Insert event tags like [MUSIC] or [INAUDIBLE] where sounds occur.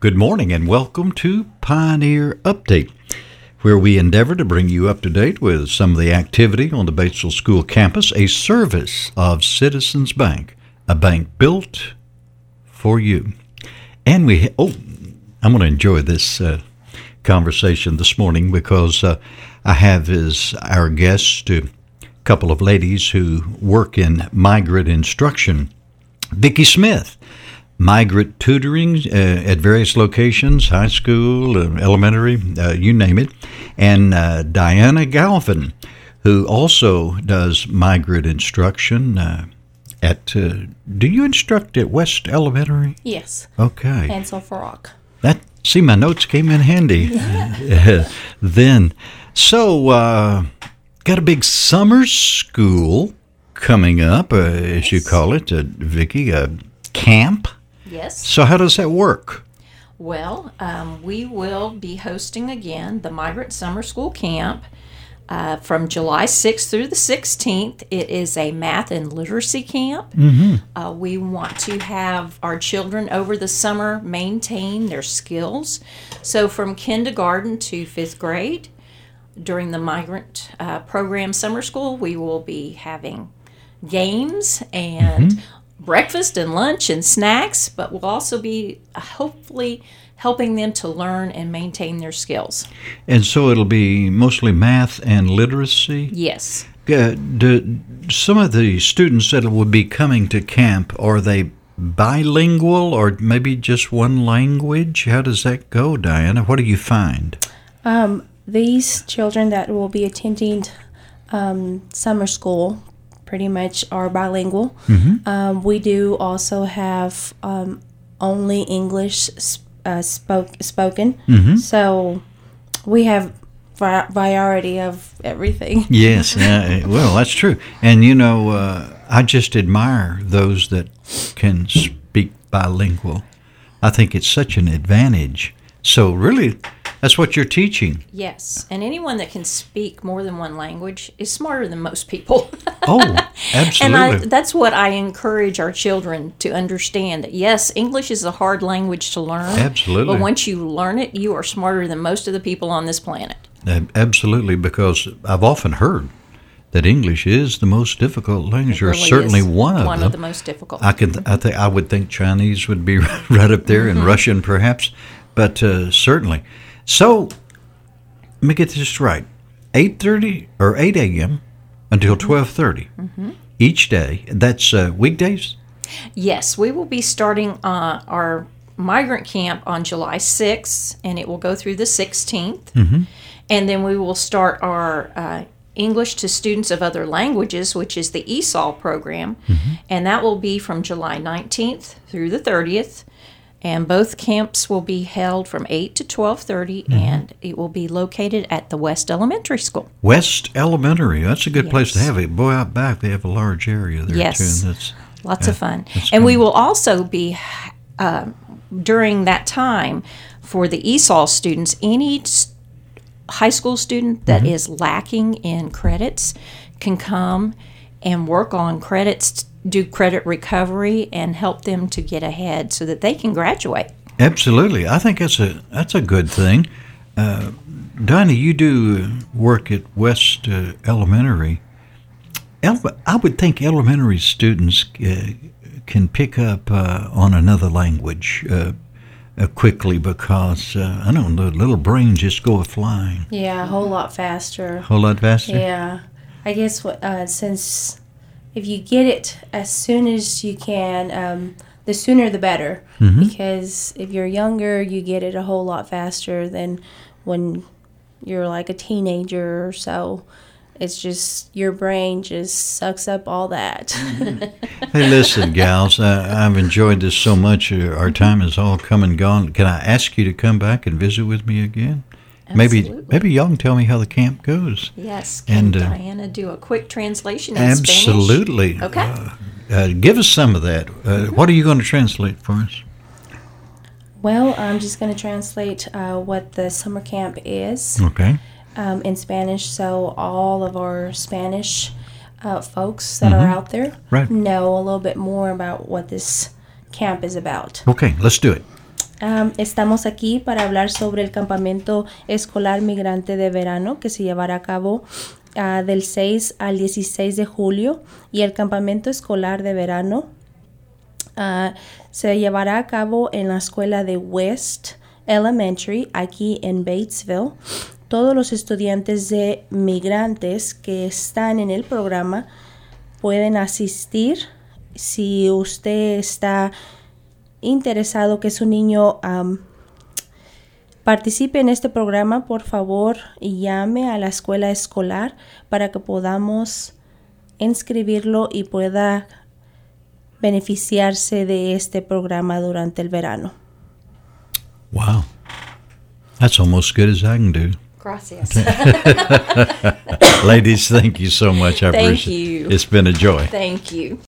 Good morning and welcome to Pioneer Update, where we endeavor to bring you up to date with some of the activity on the Batesville School campus, a service of Citizens Bank, a bank built for you. And we, oh, I'm going to enjoy this uh, conversation this morning because uh, I have as our guest a couple of ladies who work in migrant instruction. Vicki Smith migrant tutoring uh, at various locations, high school, uh, elementary, uh, you name it, and uh, Diana Galvin, who also does migrant instruction uh, at. Uh, do you instruct at West Elementary? Yes. Okay. And Sulphur Rock. That see, my notes came in handy. [LAUGHS] [LAUGHS] then, so got a big summer school coming up, as you call it, Vicki, a camp. Yes. So, how does that work? Well, um, we will be hosting again the Migrant Summer School Camp uh, from July 6th through the 16th. It is a math and literacy camp. Mm-hmm. Uh, we want to have our children over the summer maintain their skills. So, from kindergarten to fifth grade, during the migrant uh, program summer school, we will be having games and mm-hmm breakfast and lunch and snacks, but we'll also be uh, hopefully helping them to learn and maintain their skills. And so it'll be mostly math and literacy? Yes. Uh, do some of the students that would be coming to camp, are they bilingual or maybe just one language? How does that go, Diana? What do you find? Um, these children that will be attending um, summer school pretty much are bilingual. Mm-hmm. Um, we do also have um, only English uh, spoke, spoken. Mm-hmm. So we have variety of everything. [LAUGHS] yes, uh, well, that's true. And you know, uh, I just admire those that can speak bilingual. I think it's such an advantage. So really, that's what you're teaching. Yes, and anyone that can speak more than one language is smarter than most people. oh, absolutely. [LAUGHS] and I, that's what I encourage our children to understand. That yes, English is a hard language to learn. Absolutely. But once you learn it, you are smarter than most of the people on this planet. Absolutely, because I've often heard that English is the most difficult language, really or certainly one of one them. of the most difficult. I can, I think, I would think Chinese would be [LAUGHS] right up there, mm-hmm. and Russian perhaps, but uh, certainly. So, let me get this right: eight thirty or eight a.m. until mm-hmm. twelve thirty mm-hmm. each day. That's uh, weekdays. Yes, we will be starting uh, our migrant camp on July sixth, and it will go through the 16th. Mm-hmm. And then we will start our uh, English to students of other languages, which is the ESOL program, mm-hmm. and that will be from July 19th through the 30th and both camps will be held from 8 to 12.30 mm-hmm. and it will be located at the west elementary school west elementary that's a good yes. place to have it boy out back they have a large area there yes. too that's lots of fun and we will also be uh, during that time for the esol students any high school student that mm-hmm. is lacking in credits can come and work on credits do credit recovery and help them to get ahead so that they can graduate. Absolutely, I think that's a that's a good thing. Uh, Donnie, you do work at West uh, Elementary. I would think elementary students uh, can pick up uh, on another language uh, uh, quickly because I don't know, the little brains just go flying. Yeah, a whole lot faster. A whole lot faster. Yeah, I guess what since if you get it as soon as you can, um, the sooner the better. Mm-hmm. Because if you're younger, you get it a whole lot faster than when you're like a teenager or so. It's just your brain just sucks up all that. hey, listen, [LAUGHS] gals, I, I've enjoyed this so much. Our time has all come and gone. Can I ask you to come back and visit with me again? Absolutely. Maybe maybe y'all can tell me how the camp goes. Yes. Can and, uh, Diana do a quick translation in absolutely. Spanish? Okay. Uh, uh, give us some of that. Mm-hmm. What are you going to translate for us? Well, I'm just going to translate uh, what the summer camp is. Okay. Um, in Spanish, so all of our Spanish uh, folks that mm-hmm. are out there right. know a little bit more about what this camp is about. Okay, let's do it. Um, estamos aquí para hablar sobre el campamento escolar migrante de verano que se llevará a cabo uh, del 6 al 16 de julio y el campamento escolar de verano uh, se llevará a cabo en la escuela de West Elementary aquí en Batesville. Todos los estudiantes de migrantes que están en el programa pueden asistir si usted está interesado que su niño um, participe en este programa, por favor llame a la escuela escolar para que podamos inscribirlo y pueda beneficiarse de este programa durante el verano. Wow. That's almost as good as I can do. Gracias. [LAUGHS] Ladies, thank you so much. I Thank appreciate you. It's been a joy. Thank you.